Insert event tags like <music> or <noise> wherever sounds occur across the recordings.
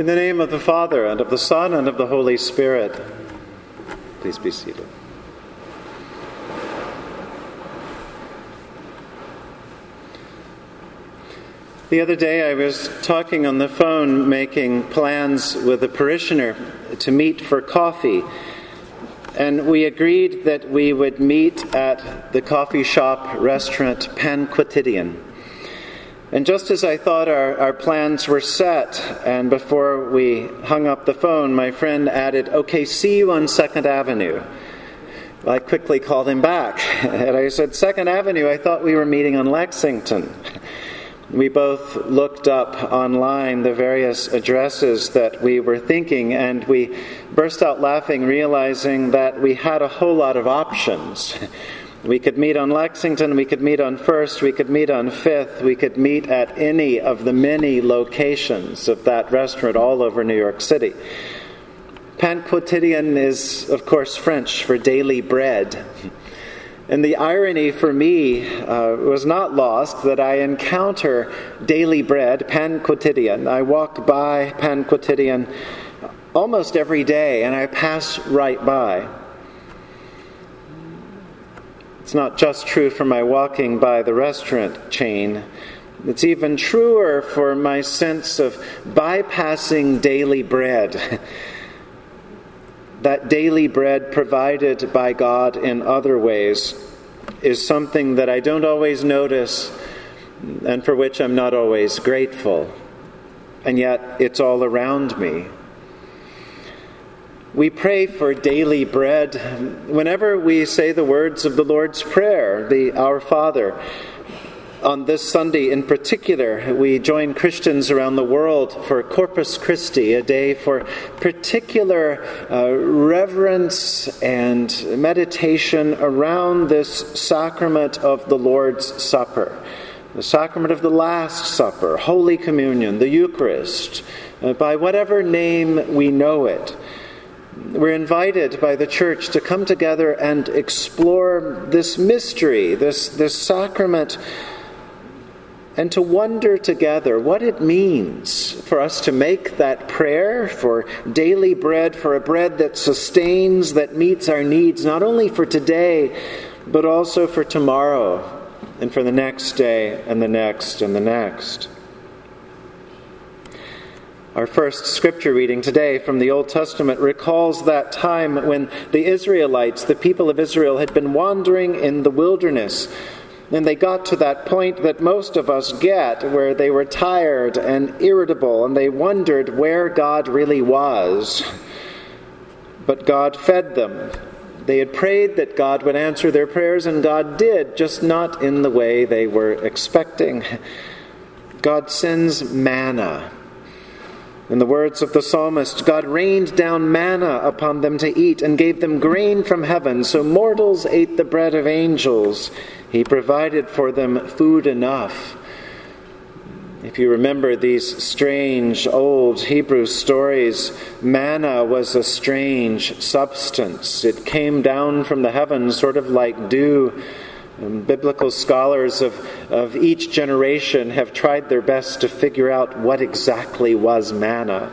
In the name of the Father, and of the Son, and of the Holy Spirit. Please be seated. The other day, I was talking on the phone, making plans with a parishioner to meet for coffee. And we agreed that we would meet at the coffee shop restaurant Pain Quotidien. And just as I thought our, our plans were set, and before we hung up the phone, my friend added, Okay, see you on 2nd Avenue. I quickly called him back, <laughs> and I said, Second Avenue, I thought we were meeting on Lexington. We both looked up online the various addresses that we were thinking, and we burst out laughing, realizing that we had a whole lot of options. We could meet on Lexington, we could meet on First, we could meet on Fifth, we could meet at any of the many locations of that restaurant all over New York City. Pain quotidien is, of course, French for daily bread. And the irony for me uh, was not lost that I encounter daily bread, pain quotidien. I walk by pain quotidien almost every day, and I pass right by. It's not just true for my walking by the restaurant chain. It's even truer for my sense of bypassing daily bread. <laughs> that daily bread provided by God in other ways is something that I don't always notice and for which I'm not always grateful. And yet it's all around me. We pray for daily bread whenever we say the words of the Lord's Prayer, the Our Father. On this Sunday in particular, we join Christians around the world for Corpus Christi, a day for particular uh, reverence and meditation around this sacrament of the Lord's Supper, the sacrament of the Last Supper, Holy Communion, the Eucharist, uh, by whatever name we know it. We're invited by the church to come together and explore this mystery, this, this sacrament and to wonder together what it means for us to make that prayer for daily bread, for a bread that sustains, that meets our needs, not only for today, but also for tomorrow, and for the next day, and the next, and the next. Our first scripture reading today from the Old Testament recalls that time when the Israelites, the people of Israel, had been wandering in the wilderness and they got to that point that most of us get, where they were tired and irritable, and they wondered where God really was. But God fed them. They had prayed that God would answer their prayers, and God did, just not in the way they were expecting. God sends manna. In the words of the psalmist, God rained down manna upon them to eat and gave them grain from heaven, so mortals ate the bread of angels. He provided for them food enough. If you remember these strange old Hebrew stories, manna was a strange substance. It came down from the heavens, sort of like dew. And biblical scholars of, of each generation have tried their best to figure out what exactly was manna.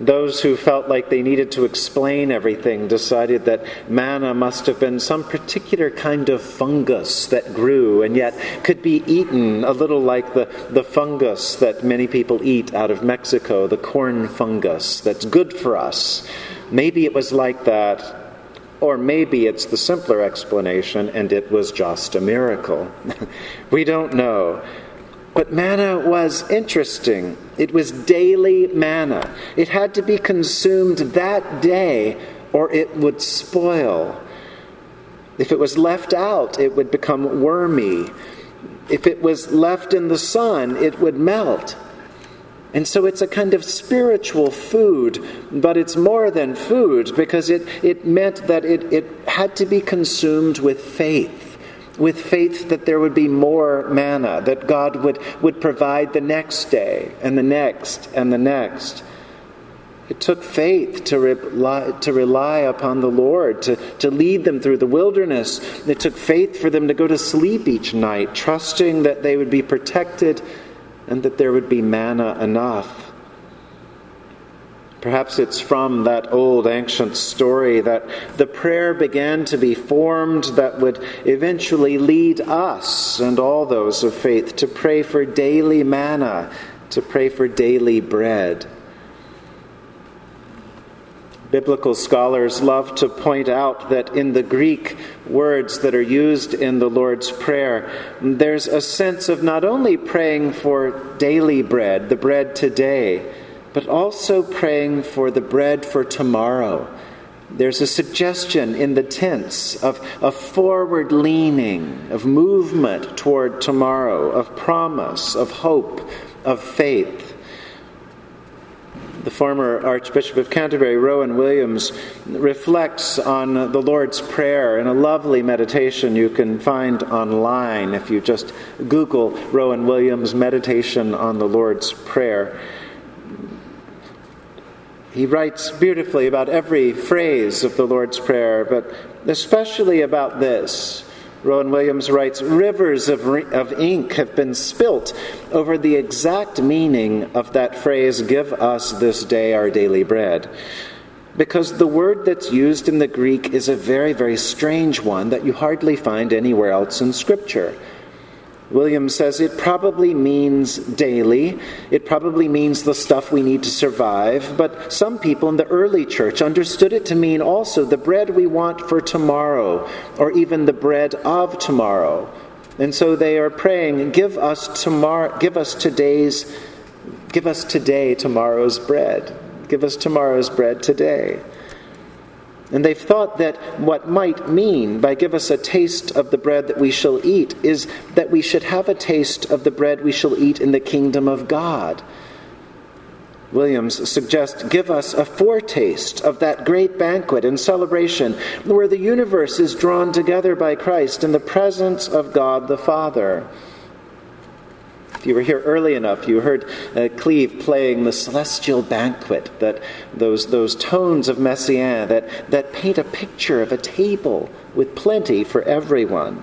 Those who felt like they needed to explain everything decided that manna must have been some particular kind of fungus that grew and yet could be eaten, a little like the, the fungus that many people eat out of Mexico, the corn fungus that's good for us. Maybe it was like that, or maybe it's the simpler explanation and it was just a miracle. <laughs> we don't know. But manna was interesting. It was daily manna. It had to be consumed that day or it would spoil. If it was left out, it would become wormy. If it was left in the sun, it would melt. And so it's a kind of spiritual food, but it's more than food because it, it meant that it, it had to be consumed with faith with faith that there would be more manna, that God would, would provide the next day and the next and the next. It took faith to rely, to rely upon the Lord, to, to lead them through the wilderness. It took faith for them to go to sleep each night, trusting that they would be protected and that there would be manna enough. Perhaps it's from that old ancient story that the prayer began to be formed that would eventually lead us and all those of faith to pray for daily manna, to pray for daily bread. Biblical scholars love to point out that in the Greek words that are used in the Lord's Prayer, there's a sense of not only praying for daily bread, the bread today, but also praying for the bread for tomorrow. There's a suggestion in the tense of, a forward leaning, of movement toward tomorrow, of promise, of hope, of faith. The former Archbishop of Canterbury, Rowan Williams, reflects on the Lord's Prayer in a lovely meditation you can find online if you just Google Rowan Williams' meditation on the Lord's Prayer. He writes beautifully about every phrase of the Lord's Prayer, but especially about this. Rowan Williams writes Rivers of, of ink have been spilt over the exact meaning of that phrase, Give us this day our daily bread. Because the word that's used in the Greek is a very, very strange one that you hardly find anywhere else in Scripture. Williams says it probably means daily. It probably means the stuff we need to survive. But some people in the early church understood it to mean also the bread we want for tomorrow, or even the bread of tomorrow. And so they are praying, give us tomorrow, give us today's, give us today tomorrow's bread. Give us tomorrow's bread today. And they've thought that what might mean by give us a taste of the bread that we shall eat is that we should have a taste of the bread we shall eat in the kingdom of God. Williams suggests give us a foretaste of that great banquet and celebration where the universe is drawn together by Christ in the presence of God the Father. If you were here early enough, you heard uh, Cleve playing the celestial banquet, that those, those tones of Messiaen that, that paint a picture of a table with plenty for everyone.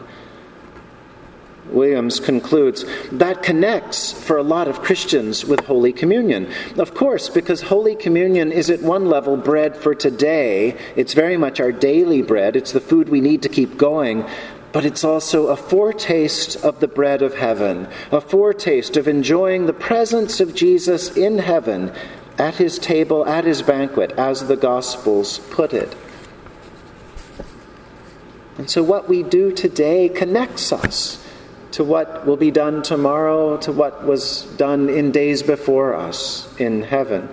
Williams concludes that connects for a lot of Christians with Holy Communion. Of course, because Holy Communion is at one level bread for today, it's very much our daily bread, it's the food we need to keep going but it's also a foretaste of the bread of heaven, a foretaste of enjoying the presence of Jesus in heaven at his table, at his banquet, as the Gospels put it. And so, what we do today connects us to what will be done tomorrow, to what was done in days before us in heaven.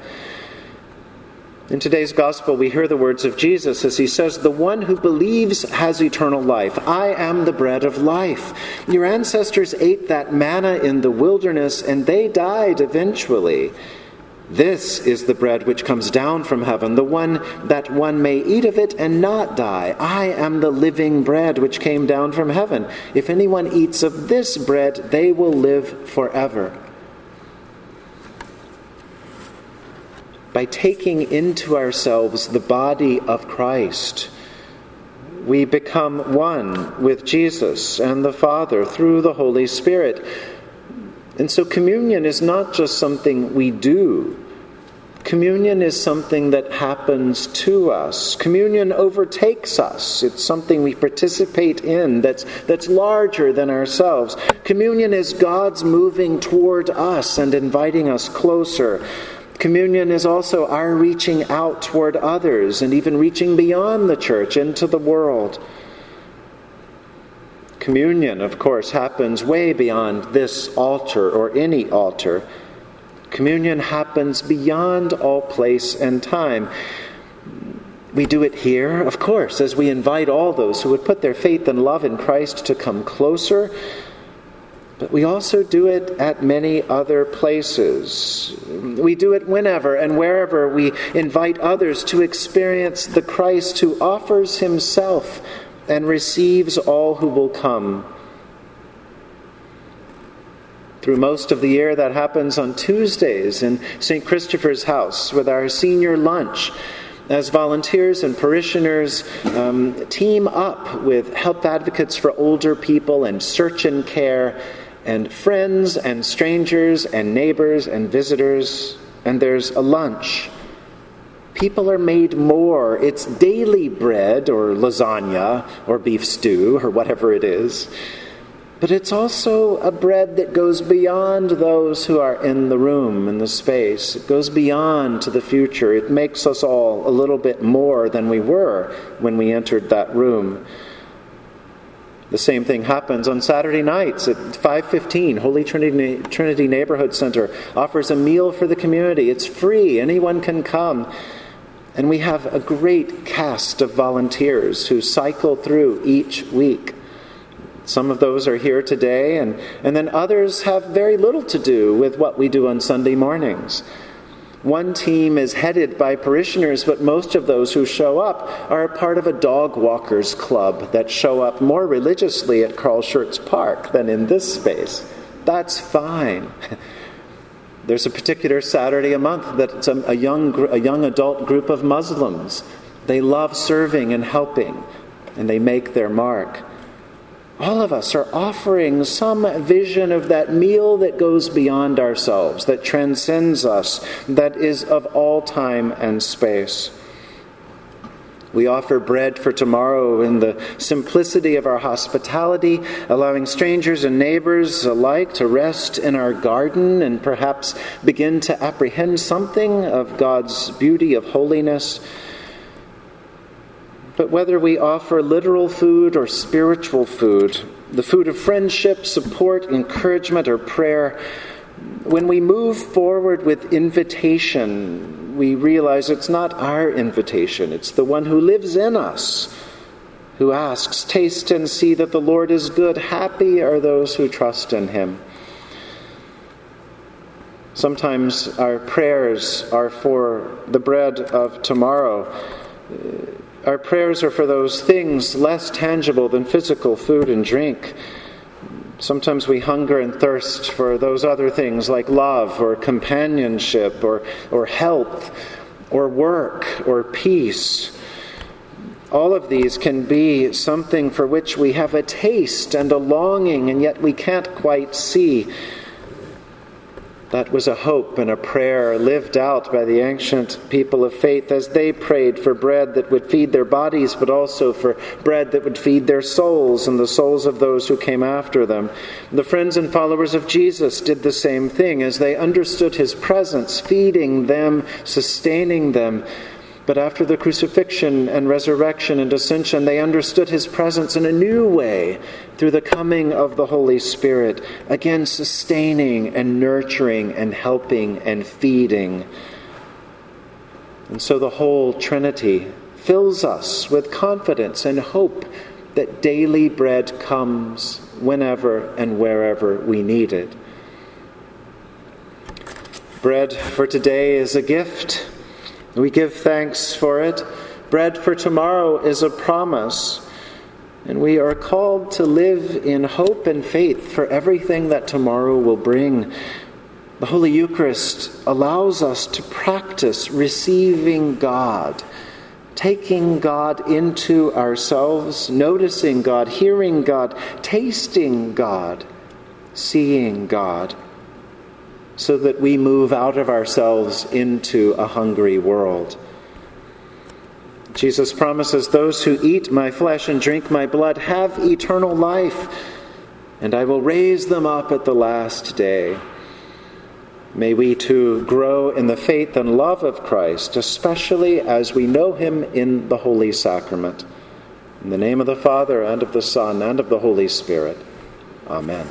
In today's gospel, we hear the words of Jesus as he says, The one who believes has eternal life. I am the bread of life. Your ancestors ate that manna in the wilderness, and they died eventually. This is the bread which comes down from heaven, the one that one may eat of it and not die. I am the living bread which came down from heaven. If anyone eats of this bread, they will live forever. By taking into ourselves the body of Christ, we become one with Jesus and the Father through the Holy Spirit. And so communion is not just something we do. Communion is something that happens to us. Communion overtakes us. It's something we participate in that's, that's larger than ourselves. Communion is God's moving toward us and inviting us closer. Communion is also our reaching out toward others and even reaching beyond the church into the world. Communion, of course, happens way beyond this altar or any altar. Communion happens beyond all place and time. We do it here, of course, as we invite all those who would put their faith and love in Christ to come closer but we also do it at many other places. We do it whenever and wherever we invite others to experience the Christ who offers himself and receives all who will come. Through most of the year, that happens on Tuesdays in St. Christopher's House with our senior lunch as volunteers and parishioners um, team up with help advocates for older people and search and care and friends and strangers and neighbors and visitors, and there's a lunch. People are made more. It's daily bread or lasagna or beef stew or whatever it is. But it's also a bread that goes beyond those who are in the room, in the space. It goes beyond to the future. It makes us all a little bit more than we were when we entered that room. The same thing happens on Saturday nights at 5:15. Holy Trinity, Trinity Neighborhood Center offers a meal for the community. It's free. Anyone can come. And we have a great cast of volunteers who cycle through each week. Some of those are here today, and, and then others have very little to do with what we do on Sunday mornings. One team is headed by parishioners, but most of those who show up are a part of a dog walkers club that show up more religiously at Carl Schurz Park than in this space. That's fine. <laughs> There's a particular Saturday a month that a, a, young, a young adult group of Muslims. They love serving and helping, and they make their mark. All of us are offering some vision of that meal that goes beyond ourselves, that transcends us, that is of all time and space. We offer bread for tomorrow in the simplicity of our hospitality, allowing strangers and neighbors alike to rest in our garden and perhaps begin to apprehend something of God's beauty of holiness. But whether we offer literal food or spiritual food, the food of friendship, support, encouragement, or prayer, when we move forward with invitation, we realize it's not our invitation, it's the one who lives in us who asks, Taste and see that the Lord is good. Happy are those who trust in him. Sometimes our prayers are for the bread of tomorrow. Our prayers are for those things less tangible than physical food and drink. Sometimes we hunger and thirst for those other things like love or companionship or, or health or work or peace. All of these can be something for which we have a taste and a longing, and yet we can't quite see. That was a hope and a prayer lived out by the ancient people of faith as they prayed for bread that would feed their bodies, but also for bread that would feed their souls and the souls of those who came after them. The friends and followers of Jesus did the same thing as they understood his presence, feeding them, sustaining them but after the crucifixion and resurrection and ascension, they understood his presence in a new way through the coming of the Holy Spirit, again sustaining and nurturing and helping and feeding. And so the whole Trinity fills us with confidence and hope that daily bread comes whenever and wherever we need it. Bread for today is a gift we give thanks for it. Bread for tomorrow is a promise. And we are called to live in hope and faith for everything that tomorrow will bring. The Holy Eucharist allows us to practice receiving God, taking God into ourselves, noticing God, hearing God, tasting God, seeing God so that we move out of ourselves into a hungry world. Jesus promises, Those who eat my flesh and drink my blood have eternal life, and I will raise them up at the last day. May we too grow in the faith and love of Christ, especially as we know him in the Holy Sacrament. In the name of the Father, and of the Son, and of the Holy Spirit. Amen.